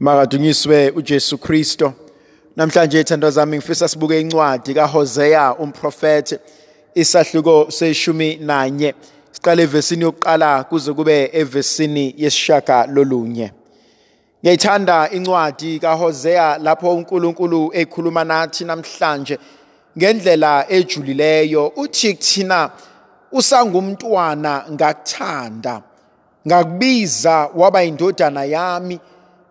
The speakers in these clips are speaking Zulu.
Makadunyiswe uJesu Kristo. Namhlanje ithandwa zami ngifisa sibuke incwadi kaHosea umprofeti isahluko seshumi nanye. Siqale evesini yokuqala kuze kube evesini yesishaka lolunye. Ngiyayithanda incwadi kaHosea lapho uNkulunkulu ekhuluma nathi namhlanje ngendlela ejulileyo uthi kuthina usangumntwana ngakuthanda ngakubiza waba indodana yami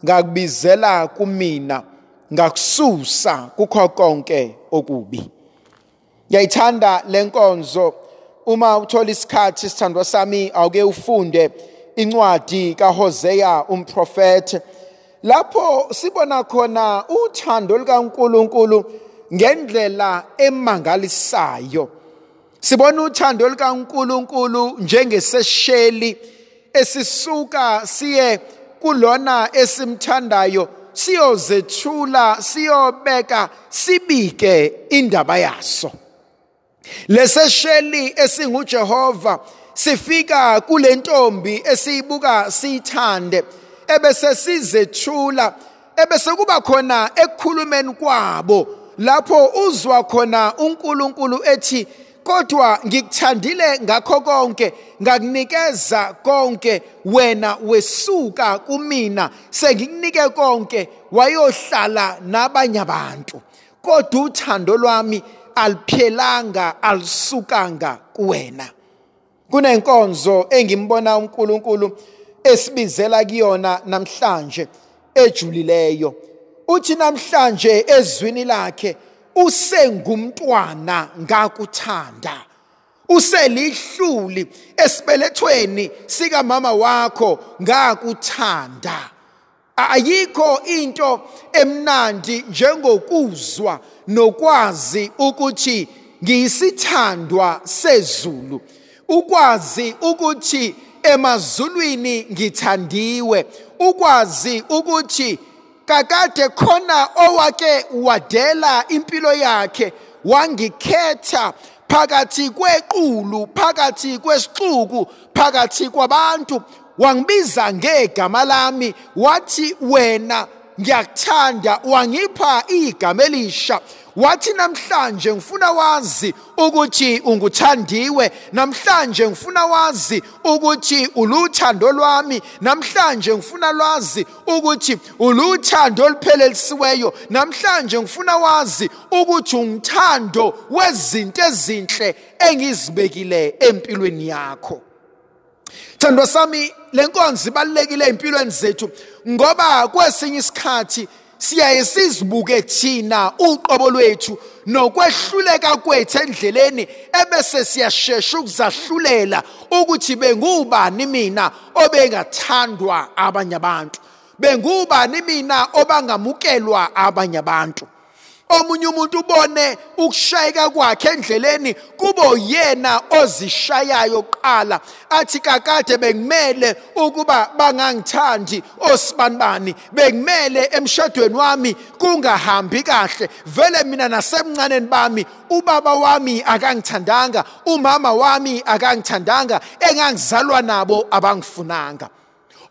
ngakubizela kumina ngakususa kukho konke okubi. Ngiyayithanda lenkonzo uma uthola isikhathi sithandwa sami awuke ufunde incwadi kaHosea umprofeti lapho sibona khona uthando likaNkuluNkulu ngendlela emangalisayo. Sibona uthando likaNkuluNkulu njengesesheli esisuka siye kulona esimthandayo siyozethula siyobeka sibike indaba yaso. Lesesheli esinguJehova sifika kule ntombi esiyibuka siyithande ebese sizethula ebese kuba khona ekukhulumeni kwabo lapho uzwa khona uNkulunkulu ethi kodwa ngikuthandile ngakho konke ngakunikeza konke. Wena wesuka kumina sengikunike konke. Wayohlala nabanye abantu. Kodwa uthando lwami aliphelanga alusukanga kuwena. Kunenkonzo engimbona uNkulunkulu esibizela kuyona namhlanje ejulileyo uthi namhlanje ezwini lakhe usengumntwana ngakuthanda uselihluli esibelethweni sika mama wakho ngakuthanda. Ayikho into emnandi njengokuzwa nokwazi ukuthi ngiyisithandwa sezulu ukwazi ukuthi emazulwini ngithandiwe ukwazi ukuthi kakade khona owake wadela impilo yakhe wangikhetha phakathi kwequlu phakathi kwesixuku phakathi kwabantu wangibiza ngegama lami wathi wena ngiyakuthanda wangipha igama elisha. Wathi namhlanje ngifuna wazi ukuthi unguthandiwe namhlanje ngifuna wazi ukuthi uluthando lwami namhlanje ngifuna lwazi ukuthi uluthando oluphelelisiweyo namhlanje ngifuna wazi ukuthi ungithando wezinto ezinhle engizibekile empilweni yakho. Thandwa sami lenkonzo ibalekile empilweni zethu ngoba kwesinye isikhathi siyaye sizibuke thina uqobo lwethu nokwehluleka kwethu endleleni ebese siyashesha ukuzahlulela ukuthi bengubani mina obengathandwa abanye abantu bengubani mina obangamukelwa abanye abantu. Omunye umuntu ubone ukushayeka kwakhe endleleni kube uyena ozishayayo kuqala. Athi kakade bengimele ukuba bangangithandi osibanibani bengimele emshadweni wami kungahambi kahle. Vele mina nasemncaneni bami ubaba wami akangithandanga umama wami akangithandanga engangizalwa nabo abangifunanga.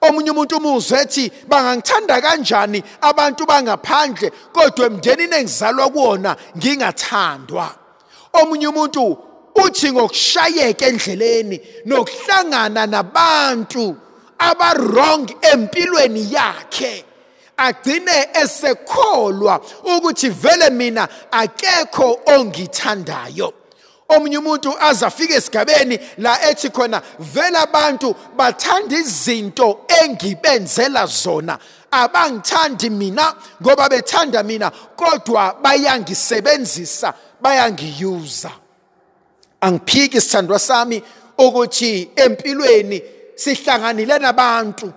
Omunye umuntu umuzwe ethi bangangithanda kanjani abantu bangaphandle kodwa emndenini engizalwa kuwona ngingathandwa? Omunye umuntu uthi ngokushayeka endleleni nokuhlangana nabantu abarong empilweni yakhe agcine esekholwa ukuthi vele mina akekho ongithandayo. Omunye umuntu azafika esigabeni la ethi khona vele abantu bathanda izinto engibenzela zona. Abangithandi mina ngoba bethanda mina kodwa bayangisebenzisa bayangiyuza angiphiki sithandwa sami ukuthi empilweni sihlanganile nabantu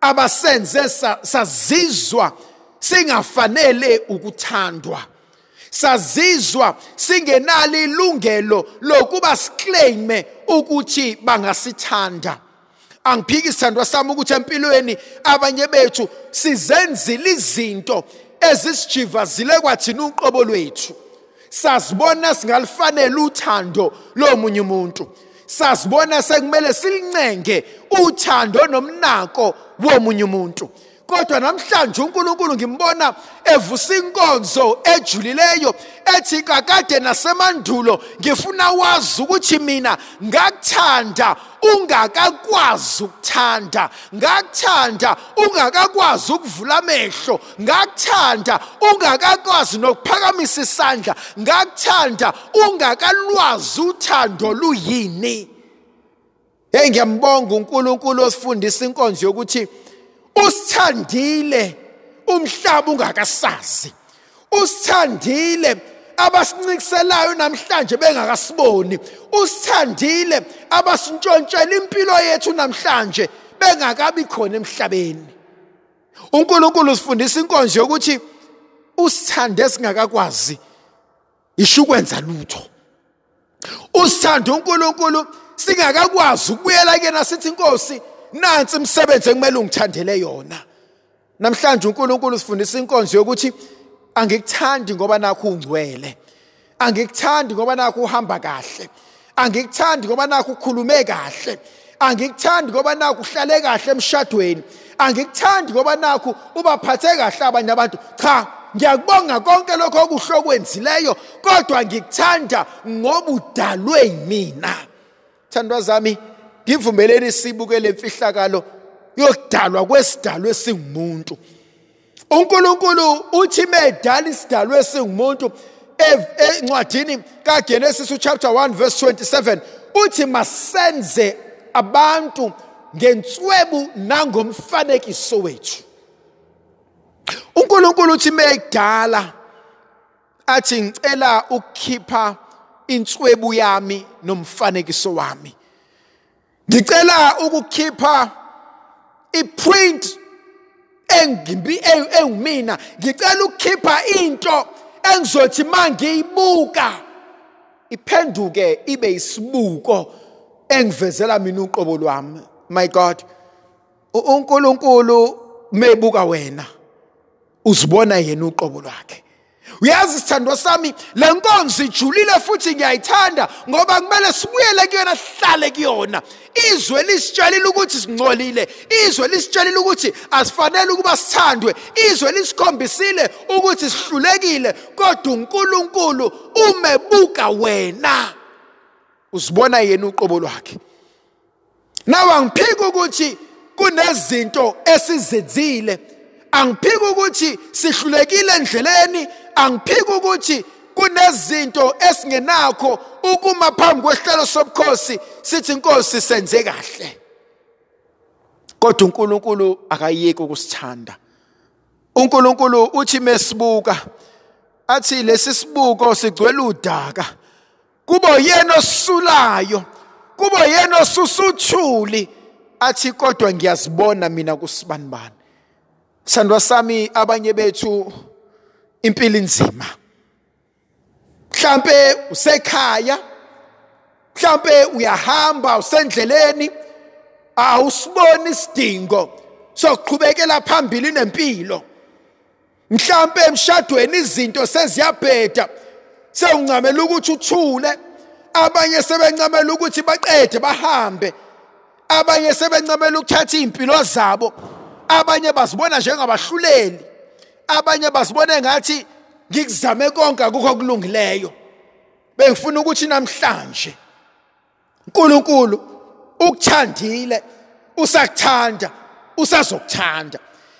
abasenze sazizwa singafanele ukuthandwa. Sazizwa singenalo ilungelo lokuba siclaime ukuthi bangasithanda. Angiphiki sithandwa sami ukuthi empilweni abanye bethu sizenzile izinto ezisijivazile kwathina uqobo lwethu. Sazibona singalifanele uthando lomunye umuntu. Sazibona sekumele silincenge uthando nomnako womunye umuntu. Kodwa namhlanje uNkulunkulu ngimbona evusa inkonzo ejulileyo ethi kakade nasemandulo ngifuna wazi ukuthi mina ngakuthanda ungakakwazi ukuthanda. Ngakuthanda ungakakwazi ukuvula amehlo. Ngakuthanda ungakakwazi nokuphakamisa isandla. Ngakuthanda ungakalwazi uthando luyini. Hey ngiyambonga uNkulunkulu osifundisa inkonzo yokuthi usithandile umhlaba ungakasazi. Usithandile abasincikiselayo namhlanje bengakasiboni. Usithandile abasintshontshela impilo yethu namhlanje bengakabi khona emhlabeni. uNkulunkulu usifundisa inkonzo yokuthi usithande singakakwazi isho ukwenza lutho. Usithanda uNkulunkulu singakakwazi ukubuyela kena sithi inkosi nansi imisebenzi ekumele ungithandele yona. Namhlanje uNkulunkulu sifundisa inkonzo yokuthi angikuthandi ngoba nakho ungcwele. Angikuthandi ngoba nakho uhamba kahle. Angikuthandi ngoba nakho ukhulume kahle. Angikuthandi ngoba nakho uhlale kahle emshadweni. Angikuthandi ngoba nakho ubaphathe kahle abanye abantu. Cha ngiyakubonga konke lokho okuhle okwenzileyo kodwa ngikuthanda ngoba udalwe yimina thandwa zami ngivumeleni sibukele imfihlakalo yokudalwa kwesidalwa esingumuntu uNkulunkulu uthi medala isidalwa esingumuntu encwadini kaGenesis chapter 1 verse 27 uthi masenze abantu ngenswebu nangomfanekiso wethu. uNkulunkulu uthi mekudala athi ngicela ukukhipha inswebu yami nomfanekiso wami. Ngicela ukukhipha iprint engimbi engumina. Ngicela ukukhipha into engizothi mangiyibuka iphenduke ibe isibuko engivezela mina uqobo lwami. My god uNkulunkulu mebuka wena uzibona yena uqobo lwakhe. Uyazi sithandwa sami le nkonzo ijulile futhi ngiyayithanda ngoba kumele sibuyele kuyona sihlale kuyona. Izwe lisitshalile ukuthi singcolile izwe lisitshalile ukuthi asifanele ukuba sithandwe izwe lisikhombisile ukuthi sihlulekile kodwa uNkulunkulu umebuka wena. Uzibona yena uqobo lwakhe. Nawe angiphiki ukuthi kunezinto esizenzile. Angiphiki ukuthi sihlulekile endleleni angiphiki ukuthi kunezinto esingenakho ukuma phambi kwesihlalo sobukhosi sithi inkosi senze kahle. Kodwa uNkulunkulu akayeki ukusithanda. uNkulunkulu uthi mesibuka athi lesi sibuko sigcwele udaka. Kubo yena osulayo kubo yena osusuthuli. Athi kodwa ngiyazibona mina kusibani bani. Sandwa sami abanye bethu impilo inzima mhlambe usekhaya mhlambe uyahamba usendleleni awusiboni isidingo sokuqhubekela phambili nempilo. Mhlambe emshadweni izinto seziyabheda sewuncamela ukuthi uthule abanye sebencamela ukuthi baqede bahambe abanye sebencamela ukuthatha izimpilo zabo. Abanye bazibona njengabahluleli. Abanye bazibona ngathi ngikuzame konke akukho kulungileyo bengifuna ukuthi namhlanje uNkulunkulu ukuthandile usakuthanda usazokuthanda.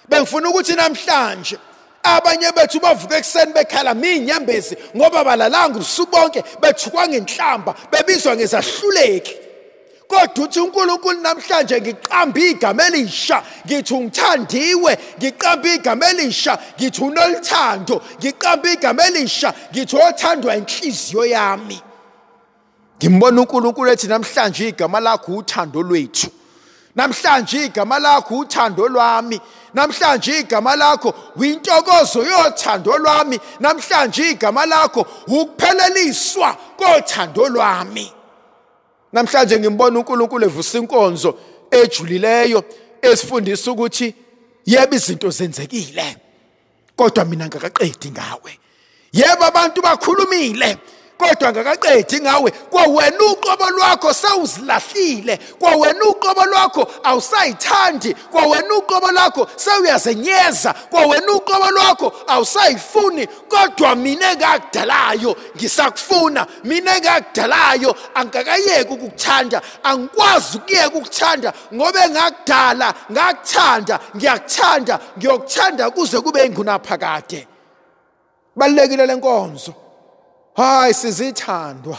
Bengifuna ukuthi namhlanje abanye bethu bavuka ekuseni bekhala minyembezi ngoba balalanga usuku bonke bethukwa ngenhlamba bebizwa ngezahluleki. Kodwa uthi uNkulunkulu namhlanje ngiqamba igama elisha ngithi ungithandiwe ngiqamba igama elisha ngithi unolithando ngiqamba igama elisha ngithi othandwa inhliziyo yami. Ngimbona uNkulunkulu ethi namhlanje igama lakho uthando lwethu. Namhlanje igama lakho uthando lwami. Namhlanje igama lakho uyintokozo yothando lwami. Namhlanje igama lakho ukupheleliswa kothando lwami. Namhlanje ngimbona uNkulunkulu evusa inkonzo ejulileyo esifundisa ukuthi yebo izinto zenzekile kodwa mina ngakaqedi ngawe. Yebo abantu bakhulumile kodwa ngakaqedi ngawe kwawena uqobo lwakho sewuzilahlile kwawena uqobo lwakho awusayithandi kwawena uqobo lwakho sewuyazenyeza kwawena uqobo lwakho awusayifuni kodwa mina engakudalayo ngisakufuna mina engakudalayo angakayeki ukukuthanda angikwazi ukuyeka ukukuthanda ngoba engakudala ngakuthanda ngiyakuthanda ngiyokuthanda kuze kube ingunaphakade balekile lenkonzo hayi sizithandwa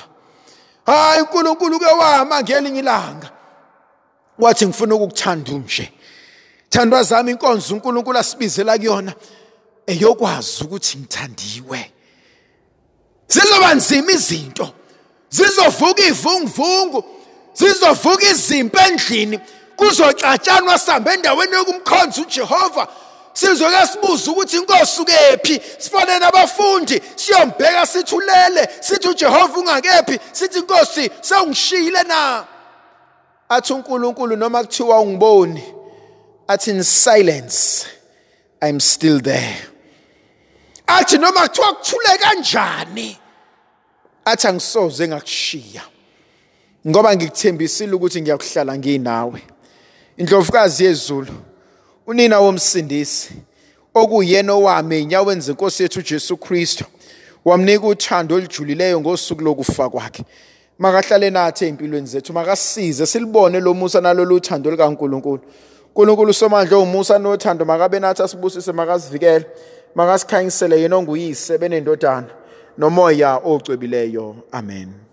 hayi uNkulunkulu ke wama ngelinye ilanga wathi ngifuna ukukuthanda nje. Thandwa zami inkonzo uNkulunkulu asibizela kuyona. Eyokwazi ukuthi ngithandiwe. Zizoba nzima izinto. Zizovuka ivunguvungu. Zizovuka izimpi endlini. Kuzocatshanwa sambe endaweni yokumkhonza uJehova. Sizoke sibuza ukuthi inkosi ukephi? Sifane nabafundi siyombheka sithi ulele sithi uJehova ungakephi? Sithi inkosi sewungishiyile na? Athi uNkulunkulu noma kuthiwa ungiboni athi in silence i'm still there. Athi noma kuthiwa kuthule kanjani? Athi angisoze ngakushiya ngoba ngikuthembisile ukuthi ngiyakuhlala nginawe. Indlovukazi yezulu unina womsindisi okuyena owame enyaweni zenkosi yethu uJesu Kristu wamnika uthando olujulileyo ngosuku lokufa kwakhe. Makahlale nathi empilweni zethu makasize silibone lo musa nalolu uthando likaNkuluNkulu uNkulunkulu somandla umusa nothando makabe nathi asibusise makasivikele makasikhanyisele yena onguyise benendodana nomoya ocwebileyo amen.